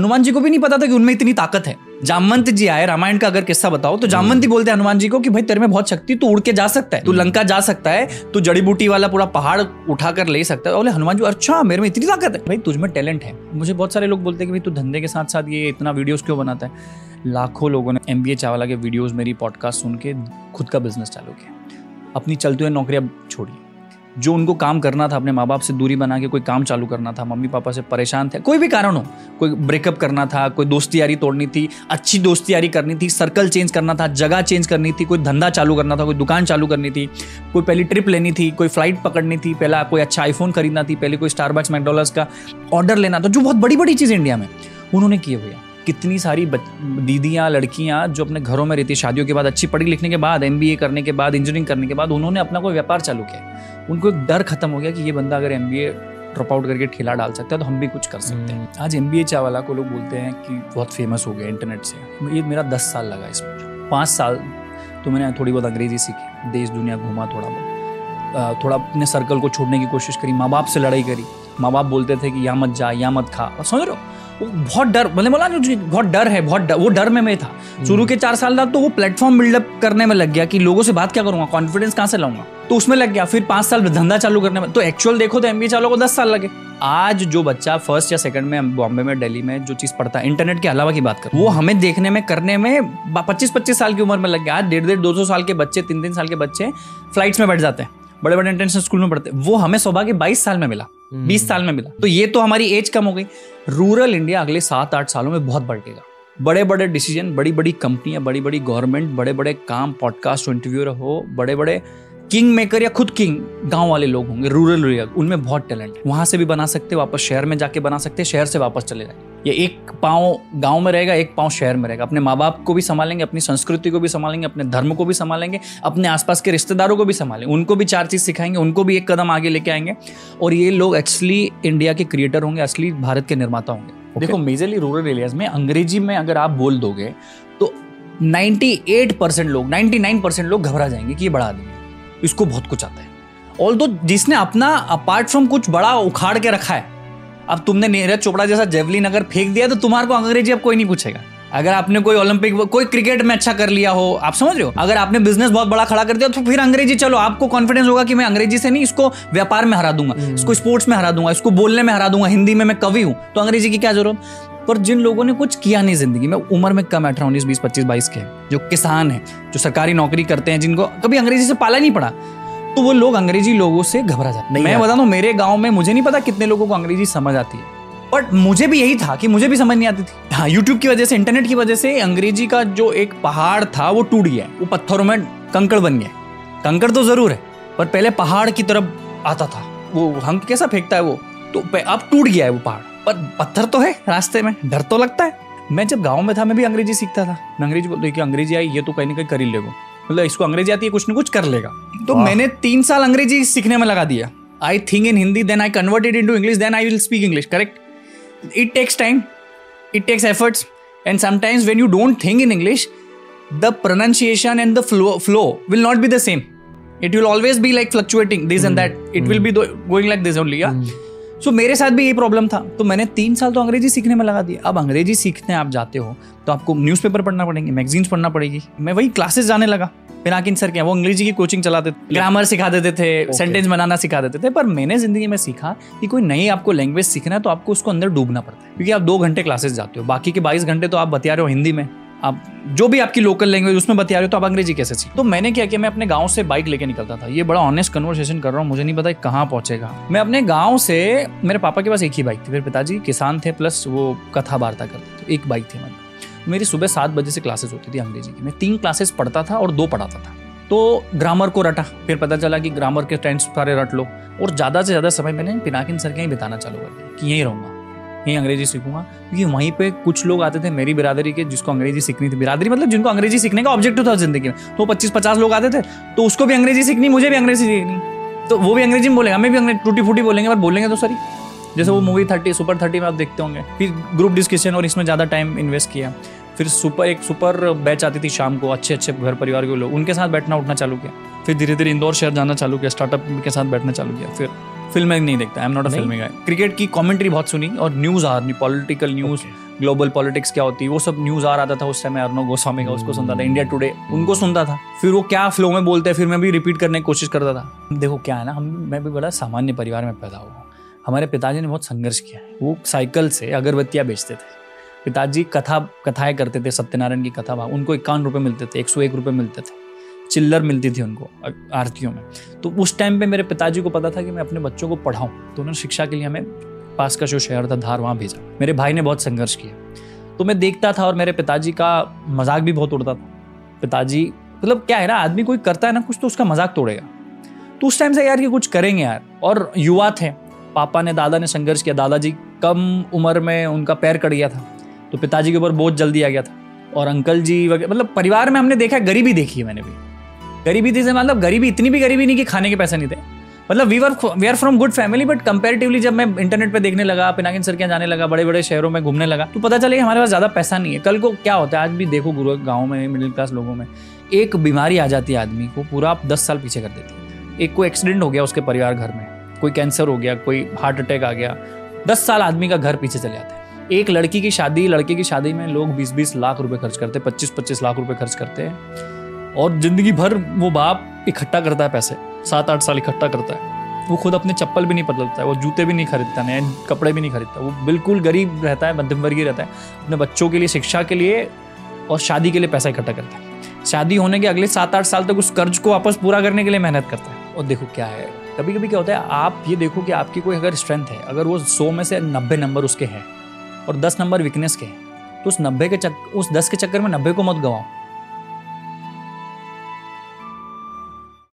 हनुमान जी को भी नहीं पता था कि उनमें इतनी ताकत है। जामवंत जी आए रामायण का अगर किस्सा बताओ तो जामवंत जी बोलते हनुमान जी को कि भाई तेरे में बहुत शक्ति तू उड़ के जा सकता है तू लंका जा सकता है तू जड़ी बूटी वाला पूरा पहाड़ उठा कर ले सकता है। बोले हनुमान जी अच्छा मेरे में इतनी ताकत है। भाई तुझ में टैलेंट है। मुझे बहुत सारे लोग बोलते हैं कि भाई तू धंधे के साथ साथ ये इतना वीडियोस क्यों बनाता है? लाखों लोगों ने एम चावला के वीडियोज़ मेरी पॉडकास्ट सुन के खुद का बिज़नेस चालू किया। अपनी चलती हुई नौकरियाँ छोड़ी जो उनको काम करना था, अपने माँ बाप से दूरी बना के कोई काम चालू करना था, मम्मी पापा से परेशान थे, कोई भी कारण हो, कोई ब्रेकअप करना था, कोई दोस्ती यारी तोड़नी थी, अच्छी दोस्ती यारी करनी थी सर्कल चेंज करना था, जगह चेंज करनी थी, कोई धंधा चालू करना था, कोई दुकान चालू करनी थी, कोई पहली ट्रिप लेनी थी, कोई फ़्लाइट पकड़नी थी, पहला कोई अच्छा आईफोन खरीदना थी, पहले कोई स्टारबक्स मैकडोलर्स का ऑर्डर लेना था, जो बहुत बड़ी बड़ी चीज़ इंडिया में उन्होंने किए हुए कितनी सारी दीदियाँ लड़कियाँ जो अपने घरों में रहती शादियों के बाद अच्छी पढ़ी लिखने के बाद एमबीए करने के बाद इंजीनियरिंग करने के बाद उन्होंने अपना कोई व्यापार चालू किया उनको एक डर खत्म हो गया कि ये बंदा अगर एमबीए ड्रॉप आउट करके ठेला डाल सकता है तो हम भी कुछ कर सकते हैं। हम्म। आज एम बी चावाला को लोग बोलते हैं कि बहुत फ़ेमस हो गया इंटरनेट से। ये मेरा दस साल लगा इसमें पाँच साल तो मैंने थोड़ी बहुत अंग्रेज़ी सीखी देश दुनिया घूमा थोड़ा बहुत। थोड़ा अपने सर्कल को छोड़ने की कोशिश करी माँ बाप से लड़ाई करी। माँ बाप बोलते थे कि यहाँ मत जा यहाँ मत खा। और समझ रहे हो? बहुत डर मैंने बोला बहुत डर है बहुत डर वो डर में मैं था। हम्म। शुरू के चार साल तक तो वो प्लेटफॉर्म बिल्डअप करने में लग गया कि लोगों से बात क्या करूँगा कॉन्फिडेंस कहाँ से लाऊँगा? तो उसमें लग गया फिर पाँच साल धंधा चालू करने में तो एक्चुअल देखो तो एमबीए चालू को दस साल लगे। आज जो बच्चा फ़र्स्ट या सेकंड में बॉम्बे में दिल्ली में जो चीज़ पढ़ता है इंटरनेट के अलावा की बात कर वो हमें देखने में करने में पच्चीस पच्चीस साल की उम्र में लग गया। आज डेढ़ डेढ़ दो सौ साल के बच्चे तीन तीन साल के बच्चे फ्लाइट्स में बैठ जाते हैं बड़े बड़े इंटरनेशनल स्कूल में पढ़ते वो हमें सौभाग्य बाईस साल में मिला। बीस साल में मिला। तो ये तो हमारी एज कम हो गई। रूरल इंडिया अगले सात आठ सालों में बहुत बढ़ेगा। बड़े बड़े डिसीज़न बड़ी बड़ी कंपनियाँ बड़ी बड़ी गवर्नमेंट बड़े बड़े काम पॉडकास्ट इंटरव्यू हो बड़े बड़े किंग मेकर या खुद किंग गाँव वाले लोग होंगे रूरल एरिया उनमें बहुत टैलेंट है। वहाँ से भी बना सकते वापस शहर में जाके बना सकते शहर से वापस चले जाए ये एक पाँव गाँव में रहेगा एक पाँव शहर में रहेगा। अपने माँ बाप को भी संभालेंगे अपनी संस्कृति को भी संभालेंगे अपने धर्म को भी संभालेंगे अपने आसपास के रिश्तेदारों को भी संभालेंगे। उनको भी चार चीज़ सिखाएँगे उनको भी एक कदम आगे लेके आएँगे। और ये लोग एक्चुअली इंडिया के क्रिएटर होंगे असली भारत के निर्माता होंगे। Okay. देखो मेजरली रूरल एरियाज़ में अंग्रेज़ी में अगर आप बोल दोगे तो 98 परसेंट लोग 99 परसेंट लोग घबरा जाएँगे कि ये आदमी है। इसको बहुत कुछ आता है। ऑल दो जिसने अपना अपार्ट फ्रॉम कुछ बड़ा उखाड़ के रखा है अब तुमने नीरज चोपड़ा जैसा जेवलिन अगर फेंक दिया तो तुम्हारे को अंग्रेज़ी अब कोई नहीं पूछेगा। अगर आपने कोई ओलंपिक कोई क्रिकेट में अच्छा कर लिया हो आप समझ रहे हो? अगर आपने बिज़नेस बहुत बड़ा खड़ा कर दिया तो फिर अंग्रेज़ी चलो आपको कॉन्फिडेंस होगा कि मैं अंग्रेज़ी से नहीं इसको व्यापार में हरा दूँगा हम्म। इसको स्पोर्ट्स में हरा दूँगा इसको बोलने में हरा दूँगा हिंदी में मैं कवि हूँ तो अंग्रेज़ी की क्या ज़रूरत? पर जिन लोगों ने कुछ किया नहीं ज़िंदगी में उम्र में कम अठारह उन्नीस बीस पच्चीस बाईस के जो किसान है जो सरकारी नौकरी करते हैं जिनको कभी अंग्रेज़ी से पाला नहीं पड़ा तो वो लोग अंग्रेज़ी लोगों से घबरा जाते हैं। मैं बता दू मेरे गाँव में मुझे नहीं पता कितने लोगों को अंग्रेज़ी समझ आती है बट मुझे भी यही था कि मुझे भी समझ नहीं आती थी। हाँ यूट्यूब की वजह से इंटरनेट की वजह से अंग्रेज़ी का जो एक पहाड़ था वो टूट गया वो पत्थरों में कंकड़ बन गया कंकड़ तो ज़रूर है पर पहले पहाड़ की तरफ़ आता था वो हम कैसा फेंकता है वो? तो अब टूट गया है वो पहाड़। पर पत्थर तो है रास्ते में डर तो लगता है। मैं जब गाँव में था मैं भी अंग्रेज़ी सीखता था। मैं अंग्रेज़ी बोलती कि अंग्रेज़ी आई ये तो कहीं ना कहीं कर ही लेगा। मतलब इसको अंग्रेज़ी आती है कुछ ना कुछ कर लेगा। तो मैंने तीन साल अंग्रेज़ी सीखने में लगा दिया। I think in Hindi then I converted in to English then I will speak English correct it takes time it takes efforts and sometimes when you don't think in English the pronunciation and the flow flow will not be the same it will always be like fluctuating this and that it will be going like this only so so, मेरे साथ भी यही problem था। तो मैंने तीन साल तो अंग्रेज़ी सीखने में लगा दिया। अब अंग्रेज़ी सीखने आप जाते हो तो आपको न्यूज़पेपर पढ़ना पड़ेंगे मैगजीन्स पढ़ना पड़ेगी। मैं वही क्लासेस जाने लगा। पिनाकिन सर के वो अंग्रेज़ी की कोचिंग चलाते थे ग्रामर सिखा देते थे सेंटेंस बनाना सिखा देते थे। पर मैंने ज़िंदगी में सीखा कि कोई नई आपको लैंग्वेज सीखना है तो आपको उसको अंदर डूबना पड़ता है। क्योंकि आप दो घंटे क्लासेस जाते हो बाकी के बाईस घंटे तो आप बतिया रहे हो हिंदी में। आप जो भी आपकी लोकल लैंग्वेज उसमें बता रहे हो तो आप अंग्रेज़ी कैसे सीख? तो मैंने क्या किया, मैं अपने गाँव से बाइक लेके निकलता था। ये बड़ा ऑनेस्ट कन्वर्सेशन कर रहा हूँ, मुझे नहीं पता कहाँ पहुंचेगा। मैं अपने गाँव से, मेरे पापा के पास एक ही बाइक थी, मेरे पिताजी किसान थे प्लस वो कथा वार्ता करते थे, एक बाइक थी मेरे मेरी सुबह सात बजे से क्लासेस होती थी अंग्रेज़ी की। मैं तीन क्लासेस पढ़ता था और दो पढ़ाता था। तो ग्रामर को रटा, फिर पता चला कि ग्रामर के टेंस सारे रट लो, और ज़्यादा से ज़्यादा समय मैंने पिनाकिन सर के ही बिताना चालू कर दिया, कि यहीं रहूँगा। यहीं अंग्रेज़ी सीखूँगा। क्योंकि वहीं पे कुछ लोग आते थे मेरी बिरादरी के जिसको अंग्रेज़ी सीखनी थी। बिरादरी मतलब जिनको अंग्रेज़ी सीखने का ऑब्जेक्टिव था ज़िंदगी में। तो पच्चीस पचास लोग आते थे तो उसको भी अंग्रेज़ी सीखनी, मुझे भी अंग्रेज़ी सीखनी। तो वो भी अंग्रेज़ी में बोलेगा, हमें भी अंग्रेज़ी टूटी फूटी बोलेंगे, पर बोलेंगे तो सरी। जैसे वो मूवी थर्टी सुपर थर्टी में आप देखते होंगे। फिर ग्रुप डिस्कशन और इसमें ज़्यादा टाइम इन्वेस्ट किया। फिर सुपर एक सुपर बैच आती थी शाम को अच्छे अच्छे घर परिवार के लोग। उनके साथ बैठना, उठना चालू किया। फिर धीरे धीरे इंदौर शहर जाना चालू किया स्टार्टअप के साथ बैठना चालू किया। फिर फ़िल्में नहीं देखता I am not a filming guy cricket की कमेंट्री बहुत सुनी और न्यूज़ आ रही पॉलिटिकल न्यूज़ ग्लोबल पॉलिटिक्स क्या होती है वो सब न्यूज़ आ रहा था उस समय अर्नो गोस्वामी का उसको सुनता था इंडिया टुडे उनको सुनता था। फिर वो क्या फ्लो में बोलते हैं फिर मैं भी रिपीट करने की कोशिश करता था। देखो क्या है ना हम मैं भी बड़ा सामान्य परिवार में पैदा हुआ हमारे पिताजी ने बहुत संघर्ष किया है। वो साइकिल से अगरबत्तियाँ बेचते थे। पिताजी कथा कथाएँ करते थे सत्यनारायण की कथा उनको इक्यावन रुपये मिलते थे एक सौ एक रुपये मिलते थे। चिल्लर मिलती थी उनको आरतियों में। तो उस टाइम पे मेरे पिताजी को पता था कि मैं अपने बच्चों को पढ़ाऊँ तो उन्होंने शिक्षा के लिए हमें पास का जो शहर था धार, वहाँ भेजा। मेरे भाई ने बहुत संघर्ष किया। तो मैं देखता था और मेरे पिताजी का मज़ाक भी बहुत उड़ता था। पिताजी मतलब क्या है ना, आदमी कोई करता है ना कुछ तो उसका मज़ाक तोड़ेगा। तो उस टाइम से यार ये कुछ करेंगे यार। और युवा थे, पापा ने, दादा ने संघर्ष किया। दादाजी कम उम्र में उनका पैर कट गया था तो पिताजी के ऊपर बहुत जल्दी आ गया था। और अंकल जी वगैरह मतलब परिवार में हमने देखा गरीबी देखी है मैंने भी। गरीबी थी मतलब गरीबी, इतनी भी गरीबी नहीं कि खाने के पैसे नहीं थे। मतलब we were we are from good family but comparatively जब मैं इंटरनेट पे देखने लगा, पिनाकिन सर क्या जाने लगा बड़े बड़े शहरों में घूमने लगा तो पता चले हमारे पास ज़्यादा पैसा नहीं है। कल को क्या होता है, आज भी देखो गुरु, गाँव में मिडिल क्लास लोगों में, एक बीमारी आ जाती है आदमी को, पूरा आप दस साल पीछे कर देती है। एक कोई एक्सीडेंट हो गया उसके परिवार घर में, कोई कैंसर हो गया, कोई हार्ट अटैक आ गया, दस साल आदमी का घर पीछे चले जाता है। एक लड़की की शादी, लड़के की शादी में लोग बीस बीस लाख रुपए खर्च करते हैं पच्चीस पच्चीस लाख रुपए खर्च करते हैं। और ज़िंदगी भर वो बाप इकट्ठा करता है पैसे सात आठ साल इकट्ठा करता है। वो खुद अपने चप्पल भी नहीं बदलता है, वो जूते भी नहीं खरीदता, नए कपड़े भी नहीं खरीदता। वो बिल्कुल गरीब रहता है मध्यम वर्गीय रहता है, अपने बच्चों के लिए, शिक्षा के लिए और शादी के लिए पैसा इकट्ठा करता है। शादी होने के अगले सात आठ साल तक उस कर्ज को वापस पूरा करने के लिए मेहनत करता है। और देखो क्या है कभी कभी क्या होता है, आप ये देखो कि आपकी कोई अगर स्ट्रेंथ है, अगर वो सौ में से नब्बे नंबर उसके हैं और दस नंबर वीकनेस के हैं तो उस नब्बे के चक, उस दस के चक्कर में नब्बे को मत गवाओ।